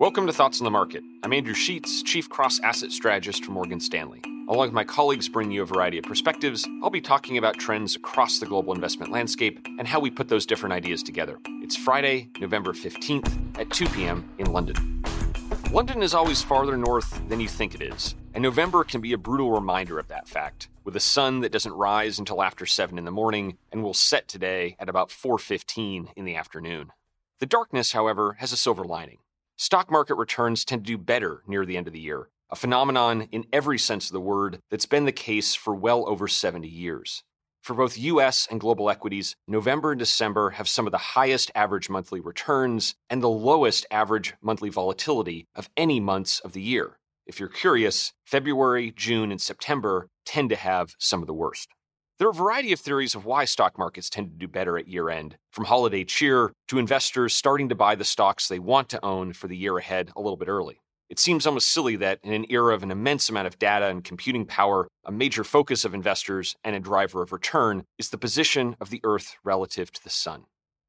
Welcome to Thoughts on the Market. I'm Andrew Sheets, Chief Cross Asset Strategist for Morgan Stanley. Along with my colleagues bringing you a variety of perspectives, I'll be talking about trends across the global investment landscape and how we put those different ideas together. It's Friday, November 15th at 2 p.m. in London. London is always farther north than you think it is, and November can be a brutal reminder of that fact, with a sun that doesn't rise until after 7 in the morning and will set today at about 4:15 in the afternoon. The darkness, however, has a silver lining. Stock market returns tend to do better near the end of the year, a phenomenon in every sense of the word that's been the case for well over 70 years. For both US and global equities, November and December have some of the highest average monthly returns and the lowest average monthly volatility of any months of the year. If you're curious, February, June, and September tend to have some of the worst. There are a variety of theories of why stock markets tend to do better at year end, from holiday cheer to investors starting to buy the stocks they want to own for the year ahead a little bit early. It seems almost silly that in an era of an immense amount of data and computing power, a major focus of investors and a driver of return is the position of the Earth relative to the Sun.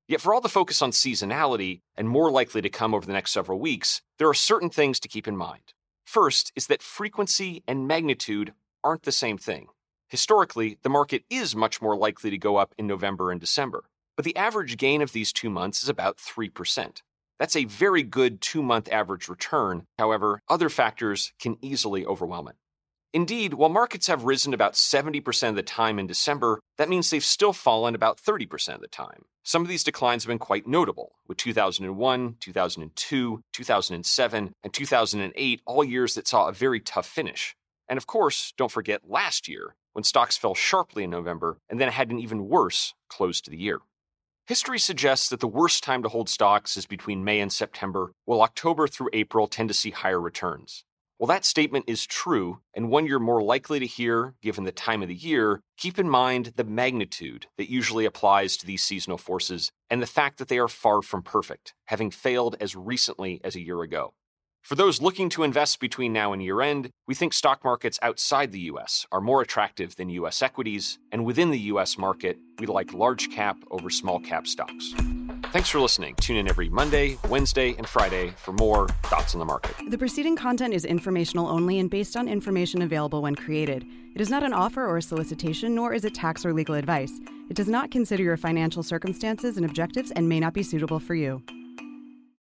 Yet, for all the focus on seasonality, and more likely to come over the next several weeks, there are certain things to keep in mind. First is that frequency and magnitude aren't the same thing. Historically, the market is much more likely to go up in November and December, but the average gain of these two months is about 3%. That's a very good two month average return. However, other factors can easily overwhelm it. Indeed, while markets have risen about 70% of the time in December, that means they've still fallen about 30% of the time. Some of these declines have been quite notable, with 2001, 2002, 2007, and 2008 all years that saw a very tough finish. And of course, don't forget last year, when stocks fell sharply in November and then had an even worse close to the year. History suggests that the worst time to hold stocks is between May and September, while October through April tend to see higher returns. While that statement is true, and one you're more likely to hear given the time of the year, keep in mind the magnitude that usually applies to these seasonal forces and the fact that they are far from perfect, having failed as recently as a year ago. For those looking to invest between now and year end, we think stock markets outside the US are more attractive than US equities, and within the US market, we like large cap over small cap stocks. Thanks for listening. Tune in every Monday, Wednesday, and Friday for more Thoughts on the Market. The preceding content is informational only and based on information available when created. It is not an offer or a solicitation, nor is it tax or legal advice. It does not consider your financial circumstances and objectives and may not be suitable for you.